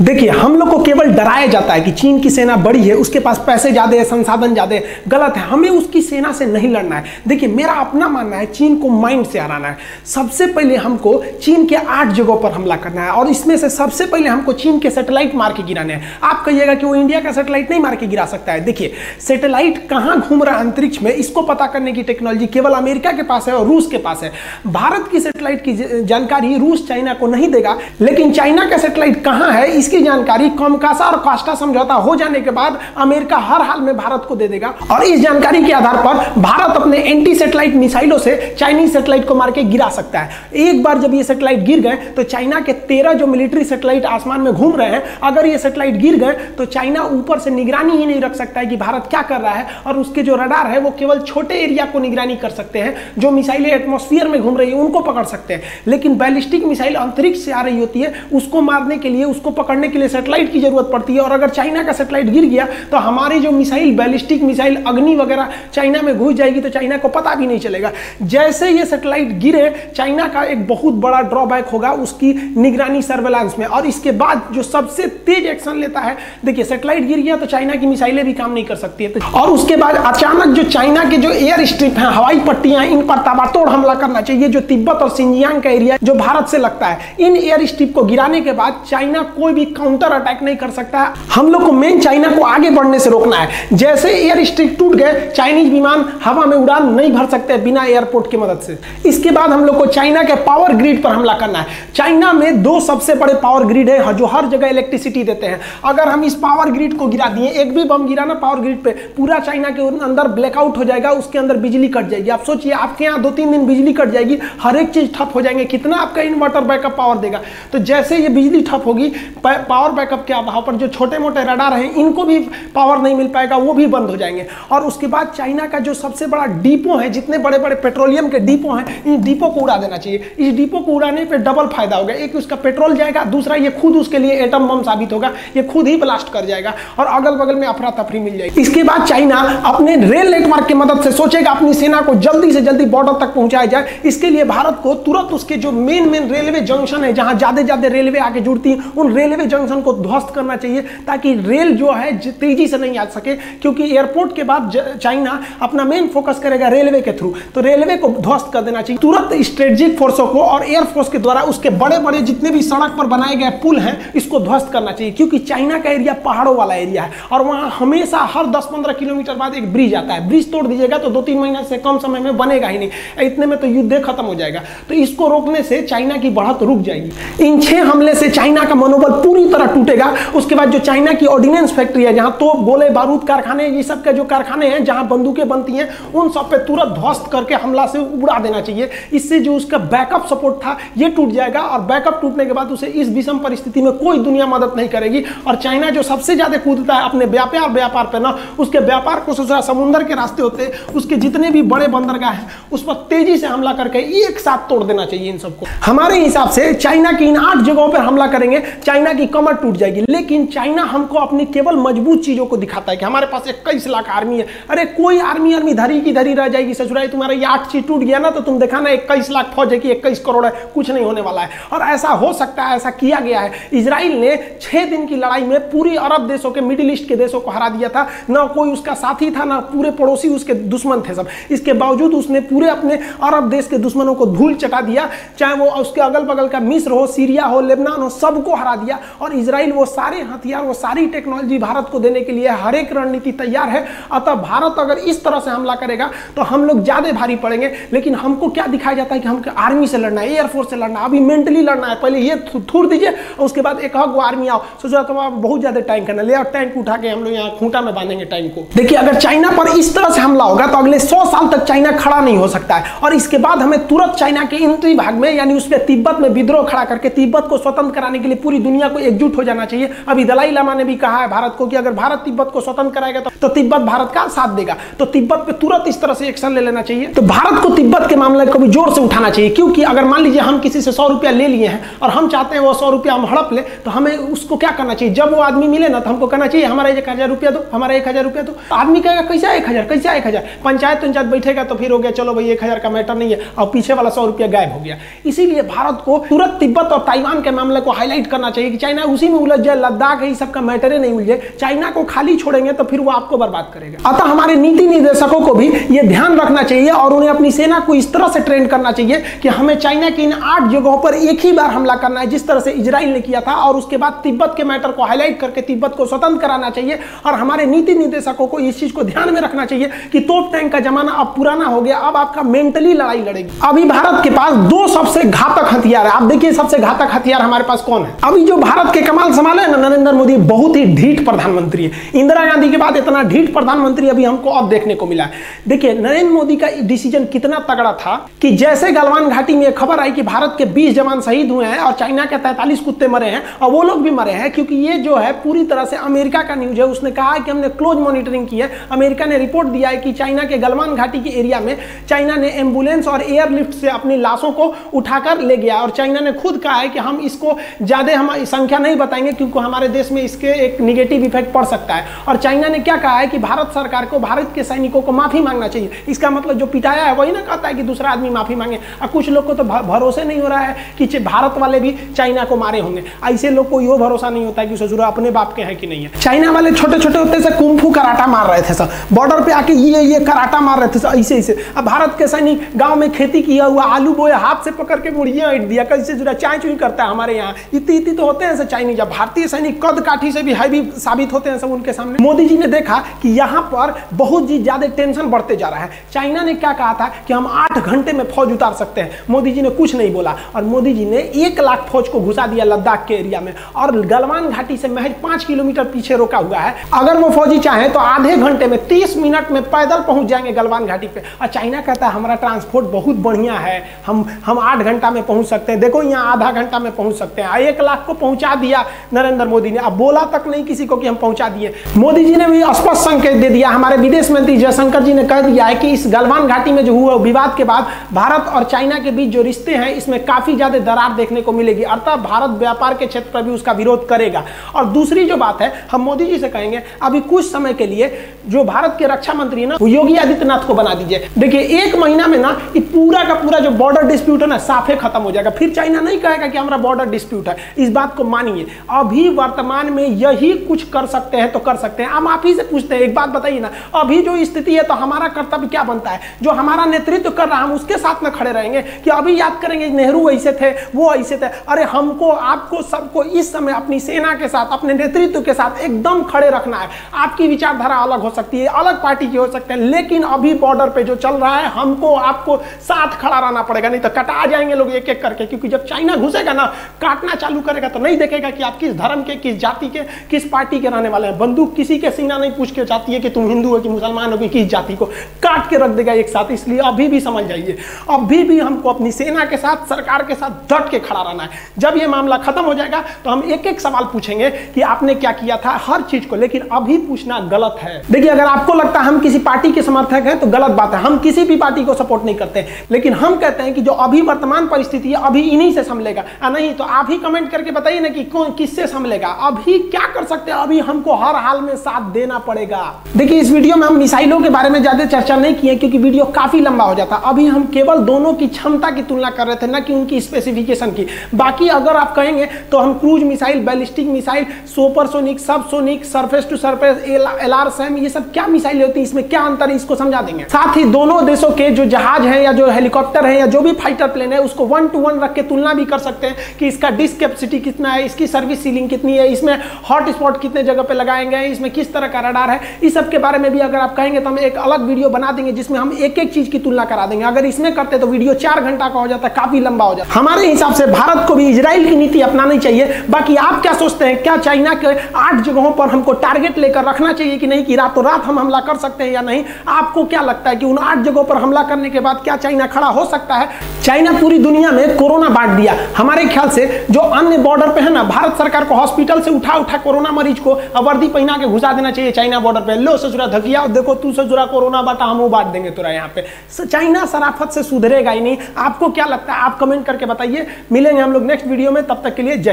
देखिए, हम लोग को केवल डराया जाता है कि चीन की सेना बड़ी है, उसके पास पैसे ज़्यादा है, संसाधन ज़्यादा है। गलत है, हमें उसकी सेना से नहीं लड़ना है। देखिए, मेरा अपना मानना है, चीन को माइंड से हराना है। सबसे पहले हमको चीन के आठ जगहों पर हमला करना है और इसमें से सबसे पहले हमको चीन के सेटेलाइट मार के गिराने हैं। आप कहिएगा कि वो इंडिया का सेटेलाइट नहीं मार के गिरा सकता है। देखिए, सेटेलाइट कहाँ घूम रहा है अंतरिक्ष में, इसको पता करने की टेक्नोलॉजी केवल अमेरिका के पास है और रूस के पास है। भारत की सेटेलाइट की जानकारी रूस चाइना को नहीं देगा, लेकिन चाइना का सेटेलाइट कहाँ है इसकी जानकारी कमकासा और कास्टा समझौता हो जाने के बाद अमेरिका हर हाल में भारत को दे देगा। और इस जानकारी के आधार पर भारत अपने एंटी सैटेलाइट मिसाइलों से चाइनीज़ सेटेलाइट को मार के गिरा सकता है। एक बार जब ये सैटेलाइट गिर गए तो चाइना के तेरह जो मिलिट्री सेटेलाइट आसमान में घूम रहे हैं, अगर ये सेटेलाइट गिर गए तो चाइना ऊपर से निगरानी ही नहीं रख सकता है कि भारत क्या कर रहा है, और उसके जो रडार है, वो केवल छोटे एरिया को निगरानी कर सकते हैं, जो मिसाइलें एटमोस्फियर में घूम रही है, उनको पकड़ सकते हैं। लेकिन बैलिस्टिक मिसाइल अंतरिक्ष से आ रही होती है, उसको मारने के लिए, उसको पकड़ने के लिए सेटेलाइट की ज़रूरत पड़ती है और अगर चाइना का सैटेलाइट गिर गया तो हमारी जो मिसाइल बैलिस्टिक मिसाइल, अग्नि वगैरह चाइना में घुस जाएगी तो चाइना को पता भी नहीं चलेगा। जैसे ये सैटेलाइट गिरे, चाइना का एक बहुत बड़ा ड्रॉबैक होगा उसकी निगरानी सर्वेलांस में। और इसके बाद जो सबसे तेज एक्शन लेता है, देखिए सैटेलाइट गिर गया तो चाइना की मिसाइलें भी काम नहीं कर सकती है। और उसके बाद अचानक जो चाइना के जो एयर स्ट्रिप है, हवाई पट्टियाँ, इन पर ताबातोड़ हमला करना चाहिए, जो तिब्बत और सिंजियांग का एरिया जो भारत से लगता है, इन एयर स्ट्रिप को गिराने के बाद चाइना कोई काउंटर अटैक नहीं कर सकता। हम लोग को मेन चाइना को आगे बढ़ने से रोकना है। जैसे एयर स्ट्रिक टूट गए चाइनीज़ विमान हवा में उड़ान नहीं भर सकते बिना एयरपोर्ट की मदद से। इसके बाद हम लोग को चाइना के पावर ग्रिड पर हमला करना है। चाइना में दो सबसे बड़े पावर ग्रिड है, जो हर जगह इलेक्ट्रिसिटी देते हैं। अगर हम इस पावर ग्रिड को गिरा दिए, एक भी बम गिरा ना पावर ग्रिड पे, पूरा चाइना के अंदर ब्लैकआउट हो जाएगा, उसके अंदर बिजली कट जाएगी। आप सोचिए, आपके यहाँ दो तीन दिन बिजली कट जाएगी, हर एक चीज़ ठप हो जाएँगे। कितना आपका इन्वर्टर बैकअप पावर देगा? तो जैसे ये बिजली ठप होगी पावर बैकअप के अभाव पर जो छोटे मोटे रडार हैं, इनको भी पावर नहीं मिल पाएगा, वो भी बंद हो जाएँगे। और उसके बाद चाइना का जो सबसे बड़ा डीपो है, जितने बड़े बड़े पेट्रोलियम के डीपो हैं, इन डीपो को उड़ा देना चाहिए। इस डीपो को उड़ाने पे डबल फ़ायदा होगा एक उसका पेट्रोल जाएगा, दूसरा ये खुद उसके लिए एटम बम साबित होगा। ये खुद ही ब्लास्ट कर जाएगा और अगल बगल में अफरा तफरी मिल जाएगी। इसके बाद चाइना अपने रेल नेटवर्क की मदद से सोचेगा, अपनी सेना को जल्दी से जल्दी बॉर्डर तक पहुँचाया जाए। इसके लिए भारत को तुरंत उसके जो मेन मेन रेलवे जंक्शन है, जहाँ ज़्यादा ज़्यादा रेलवे आके जुड़ती है, उन रेलवे जंक्शन को ध्वस्त करना चाहिए ताकि रेल जो है तेज़ी से नहीं आ सके, क्योंकि एयरपोर्ट के बाद चाइना अपना मेन फोकस करेगा रेलवे के थ्रू तो रेलवे को ध्वस्त कर देना चाहिए। तुरंत स्ट्रेटेजिक फोर्सों को और एयरफोर्स के द्वारा उसके बड़े बड़े जितने भी सड़क पर बनाए गए पुल हैं, इसको ध्वस्त करना चाहिए, क्योंकि चाइना का एरिया पहाड़ों वाला एरिया है और वहाँ हमेशा हर 10-15 किलोमीटर बाद एक ब्रिज आता है। ब्रिज तोड़ दीजिएगा तो दो तीन महीना से कम समय में बनेगा ही नहीं। इतने में तो युद्ध खत्म हो जाएगा। तो इसको रोकने से चाइना की बढ़त रुक जाएगी। इन छह हमले से चाइना का मनोबल पूरी तरह टूटेगा। उसके बाद जो चाइना की ऑर्डिनेंस फैक्ट्री है, जहाँ तो गोले, बारूद, कारखाने, ये सब के जो कारखाने हैं, जहाँ बंदूकें बनती हैं, उन सब पे तुरंत ध्वस्त करके हमला से उड़ा देना चाहिए। इससे जो उसका बैकअप सपोर्ट था, ये टूट जाएगा और बैकअप टूटने के बाद उसे इस विषम परिस्थिति में कोई दुनिया मदद नहीं करेगी। और चाइना जो सबसे ज़्यादा कूदता है, अपने व्यापार व्यापार पे ना, उसके व्यापार को सोचा समुद्र के रास्ते होते, उसके जितने भी बड़े बंदरगाह हैं, उस पर तेज़ी से हमला करके एक साथ तोड़ देना चाहिए इन सबको। हमारे हिसाब से चाइना की इन आठ जगहों पर हमला करेंगे। चाइना की कमर टूट जाएगी। लेकिन चाइना हमको अपनी केवल मज़बूत चीज़ों को दिखाता है कि हमारे पास इक्कीस लाख आर्मी है। अरे कोई आर्मी आर्मी धरी की धरी रह जाएगी। ससुराई तुम्हारा ये आठ चीज़ टूट गया ना तो तुम देखा ना, इक्कीस लाख फौज है कि इक्कीस करोड़ है, कुछ नहीं होने वाला है। और ऐसा हो सकता है, ऐसा किया गया है। इसराइल ने छह दिन की लड़ाई में पूरी अरब देशों के, मिडिल ईस्ट के देशों को हरा दिया था। ना कोई उसका साथी था, ना पूरे पड़ोसी उसके दुश्मन थे सब। इसके बावजूद उसने पूरे अपने अरब देश के दुश्मनों को धूल चटा दिया। चाहे वो उसके अगल बगल का मिस्र हो, सीरिया हो, लेबनान हो, सबको हरा दिया। और इसराइल वो सारे हथियार, वो सारी टेक्नोलॉजी भारत को देने के लिए हर एक रणनीति तैयार है। अतः भारत अगर इस तरह से हमला करेगा तो हम लोग ज़्यादा भारी पड़ेंगे। लेकिन हमको क्या दिखाया जाता है कि हमको आर्मी से लड़ना है एयरफोर्स से लड़ना है, अभी मेंटली लड़ना है। पहले ये थूर दीजिए, और उसके बाद एक हक आर्मी आओ। सोचो तो आप बहुत ज़्यादा टाइम करना ले और टैंक उठा के हम लोग यहाँ खूंटा में बांधेंगे टाइम को। देखिए, अगर चाइना पर इस तरह से हमला होगा तो अगले सौ साल तक चाइना खड़ा नहीं हो सकता है। और इसके बाद हमें तुरंत चाइना के इंतरी भाग में, यानी उसमें तिब्बत में विद्रोह खड़ा करके तिब्बत को स्वतंत्र कराने के लिए पूरी दुनिया को एकजुट हो जाना चाहिए। अभी दलाई लामा ने भी कहा है भारत को कि अगर भारत तिब्बत को स्वतंत्र कराएगा तो, तो तिब्बत भारत का साथ देगा। तो तिब्बत पे तुरंत इस तरह से एक्शन ले लेना चाहिए। तो भारत को तिब्बत के मामले को भी ज़ोर से उठाना चाहिए क्योंकि अगर मान लीजिए हम किसी से सौ रुपया ले लिए हैं और हम चाहते हैं वो सौ रुपया हम हड़प ले तो हमें उसको क्या करना चाहिए? जब वो आदमी मिले ना तो हमको कहना चाहिए हमारा एक हज़ार रुपया दो हमारा एक हज़ार रुपया दो। आदमी कहेगा कैसा एक हज़ार कैसा एक हज़ार? पंचायत पंचायत बैठेगा तो फिर हो गया चलो भाई एक हज़ार का मैटर नहीं है। और पीछे वाला सौ रुपया गायब हो गया। इसीलिए भारत को तुरंत तिब्बत और ताइवान के मामले को हाईलाइट करना चाहिए कि चाइना उसी में उलझ जाए, लद्दाख ये सबका मैटर नहीं उलझे। चाइना को खाली छोड़ेंगे तो फिर वो आपको बर्बाद करेगा। अतः हमारे नीति निर्देशकों को भी ये ध्यान रखना चाहिए और उन्हें अपनी सेना को इस तरह से ट्रेन करना चाहिए कि हमें चाइना की इन आठ जगहों पर एक ही बार हमला करना है, जिस तरह से इसराइल ने किया था और उसके बाद तिब्बत के मैटर को हाईलाइट करके तिब्बत को स्वतंत्र कराना चाहिए और हमारे नीति निर्देशकों को इस चीज़ को ध्यान में रखना चाहिए कि तोप टैंक का जमाना अब पुराना हो गया, अब आपका मेंटली लड़ाई लड़ेगी। अभी भारत के पास दो सबसे घातक हथियार है। आप देखिए सबसे घातक हथियार हमारे पास कौन है? अभी जो भारत के कमाल संभाले ना नरेंद्र मोदी बहुत ही ढीठ प्रधानमंत्री है। इंदिरा गांधी के बाद इतना ढीठ प्रधानमंत्री अभी हमको अब देखने को मिला है। देखिए, नरेंद्र मोदी का डिसीज़न कितना तगड़ा था कि जैसे गलवान घाटी में खबर आई कि भारत के 20 जवान शहीद हुए हैं और चाइना के 43 कुत्ते मरे हैं और वो लोग भी मरे हैं, क्योंकि ये जो है पूरी तरह से अमेरिका का न्यूज़ है। उसने कहा कि हमने क्लोज मॉनिटरिंग की है। अमेरिका ने रिपोर्ट दिया है कि चाइना के गलवान घाटी के एरिया में चाइना ने एंबुलेंस और एयरलिफ्ट से अपनी लाशों को उठाकर ले गया और चाइना ने खुद कहा है कि हम इसको ज़्यादा हम संख्या नहीं बताएँगे क्योंकि हमारे देश में इसके एक निगेटिव इफ़ेक्ट पड़ सकता है। और चाइना ने क्या कहा है कि भारत सरकार को, भारत के सैनिकों को माफ़ी मांगना चाहिए। इसका मतलब जो पिटाया है, वही ना कहता है कि दूसरा आदमी माफ़ी मांगे। और कुछ लोग को तो भरोसे नहीं हो रहा है कि भारत वाले भी चाइना को मारे होंगे। ऐसे लोग को यो भरोसा नहीं होता है कि ससुरा अपने बाप के हैं कि नहीं है। चाइना वाले छोटे छोटे होते से कुंफू कराटा मार रहे थे सब बॉर्डर पे आके ये ये कराटा मार रहे थे ऐसे ऐसे। अब भारत के सैनिक गाँव में खेती किया हुआ आलू बोए हाथ से पकड़ के मुर्गियाँ ईट दिया, कैसे जुड़ा चाय चुई करता है हमारे यहाँ। इतनी इतनी तो होते हैं चाइनीज़ अब भारतीय सैनिक कद काठी से भी हैवी साबित होते हैं सब उनके सामने। मोदी जी ने देखा कि यहाँ पर बहुत जी ज़्यादा टेंशन बढ़ते जा रहा है। चाइना ने क्या कहा था कि हम आठ घंटे में फौज उतार सकते हैं। मोदी जी ने कुछ नहीं बोला और मोदी जी ने एक लाख फौज को घुसा दिया लद्दाख के एरिया में और गलवान घाटी से महज पाँच किलोमीटर पीछे रोका हुआ है। अगर वो फौजी चाहे तो आधे घंटे में तीस मिनट में पैदल पहुँच जाएँगे गलवान घाटी पे। और चाइना कहता है, हमारा ट्रांसपोर्ट बहुत बढ़िया है। हम हम आठ घंटा में पहुँच सकते हैं। देखो, यहाँ आधा घंटा में पहुँच सकते हैं। एक लाख को पहुँचा दिया नरेंद्र मोदी ने। अब बोला तक नहीं किसी को कि हम पहुँचा दिए। मोदी जी ने भी स्पष्ट संकेत दे दिया। हमारे विदेश मंत्री जयशंकर जी ने कह दिया है कि इस गलवान घाटी में जो हुआ विवाद के बाद भारत और चाइना के बीच जो रिश्ते हैं, इसमें काफ़ी ज़्यादा दरार देखने को मिलेगी। अर्थात भारत व्यापार के क्षेत्र पर भी उसका विरोध करेगा। और दूसरी जो बात है, हम मोदी जी से कहेंगे, अभी कुछ समय के लिए जो भारत के रक्षा मंत्री है ना योगी आदित्यनाथ को बना दीजिए। देखिए, एक महीना में ना पूरा का पूरा जो बॉर्डर डिस्प्यूट है ना, साफे खत्म हो जाएगा। फिर चाइना नहीं कहेगा कि हमारा बॉर्डर डिस्प्यूट है। इस बात को मानिए। अभी वर्तमान में यही कुछ कर सकते हैं तो कर सकते हैं। हम आप ही से पूछते हैं, एक बात बताइए ना, अभी जो स्थिति है तो हमारा कर्तव्य क्या बनता है? जो हमारा नेतृत्व कर रहा है, हम उसके साथ में खड़े रहेंगे कि अभी याद करेंगे नेहरू ऐसे थे, वो ऐसे थे। अरे हमको, आपको सबको इस समय अपनी सेना के साथ, अपने नेतृत्व के साथ एकदम खड़े रखना है। आपकी विचारधारा अलग हो सकती है, अलग पार्टी की हो सकते हैं, लेकिन अभी बॉर्डर पे जो चल रहा है, हमको, आपको साथ खड़ा रहना पड़ेगा, नहीं तो कटा जाएँगे लोग एक एक करके, क्योंकि जब चाइना घुसेगा ना, काटना चालू करेगा तो नहीं देखेगा कि आप किस धर्म के, किस जाति के, किस पार्टी के रहने वाले हैं। बंदूक किसी के सीना नहीं, पूछ के जाती है कि तुम हिंदू हो कि मुसलमान हो कि किस जाति को। काट के रख देगा एक साथ, इसलिए अभी भी समझ जाइए। अभी भी हमको अपनी सेना के साथ, सरकार के साथ डट के खड़ा रहना है। जब ये मामला खत्म हो जाएगा तो हम एक एक सवाल पूछेंगे कि आपने क्या किया था हर चीज़ को। लेकिन अभी पूछना गलत है। देखिए, अगर आपको लगता है हम किसी पार्टी के समर्थक हैं तो गलत बात है। हम किसी भी पार्टी को सपोर्ट नहीं करते। लेकिन हम कहते हैं कि जो अभी वर्तमान परिस्थिति है, अभी इन्हीं से संभलेगा। नहीं तो आप ही कमेंट करके बताइए ना कि कौन किससे संभलेगा? अभी क्या कर सकते हैं? अभी हमको हर हाल में साथ देना पड़ेगा। देखिए, इस वीडियो में हम मिसाइलों के बारे में ज़्यादा चर्चा नहीं किए क्योंकि वीडियो काफ़ी लंबा हो जाता। अभी हम केवल दोनों की क्षमता की तुलना कर रहे थे, ना कि उनकी स्पेसिफिकेशन की। बाकी अगर आप कहेंगे तो हम cruise missile ballistic missile supersonic subsonic surface to surface L R SAM ये सब क्या मिसाइल होती है? इसमें क्या अंतर है? इसको समझा देंगे। साथ ही दोनों देशों के जो जहाज़ है, या जो हेलीकॉप्टर है, या जो भी फाइटर प्लेन है, उसको वन टू वन रख के तुलना भी कर सकते हैं कि इसका डिस्क कैपेसिटी कितना है, इसकी सर्विस सीलिंग कितनी है, इसमें हॉट स्पॉट कितने जगह पे लगाएँगे, इसमें किस तरह का रडार है, इस सब के बारे में भी अगर आप कहेंगे तो हम एक अलग वीडियो बना देंगे जिसमें हम एक एक चीज़ की तुलना करा देंगे। अगर इसमें करते तो वीडियो चार घंटा का हो जाता है काफ़ी लंबा हो जाता। हमारे हिसाब से भारत को भी इसराइल की नीति अपनानी चाहिए। बाकी आप क्या सोचते हैं, क्या चाइना के आठ जगहों पर हमको टारगेट लेकर रखना चाहिए कि नहीं कि रातों रात हम हमला कर सकते हैं या नहीं? आपको क्या लगता है कि उन आठ जगहों पर हमला करने के बाद क्या चाइना खड़ा हो सकता है? चाइना पूरी दुनिया में कोरोना बांट दिया। हमारे ख्याल से जो अन्य बॉर्डर पे है ना, भारत सरकार को हॉस्पिटल से उठा उठा कोरोना मरीज़ को वर्दी पहना के घुसा देना चाहिए चाइना बॉर्डर पे। लो ससुरा धकिया देखो तू ससुरा कोरोना बाटा हम बांट देंगे तुरा यहाँ पे। चाइना सराफत से सुधरेगा ही नहीं। आपको क्या लगता है? आप कमेंट करके बताइए। मिलेंगे हम लोग नेक्स्ट वीडियो में, तब तक के लिए जय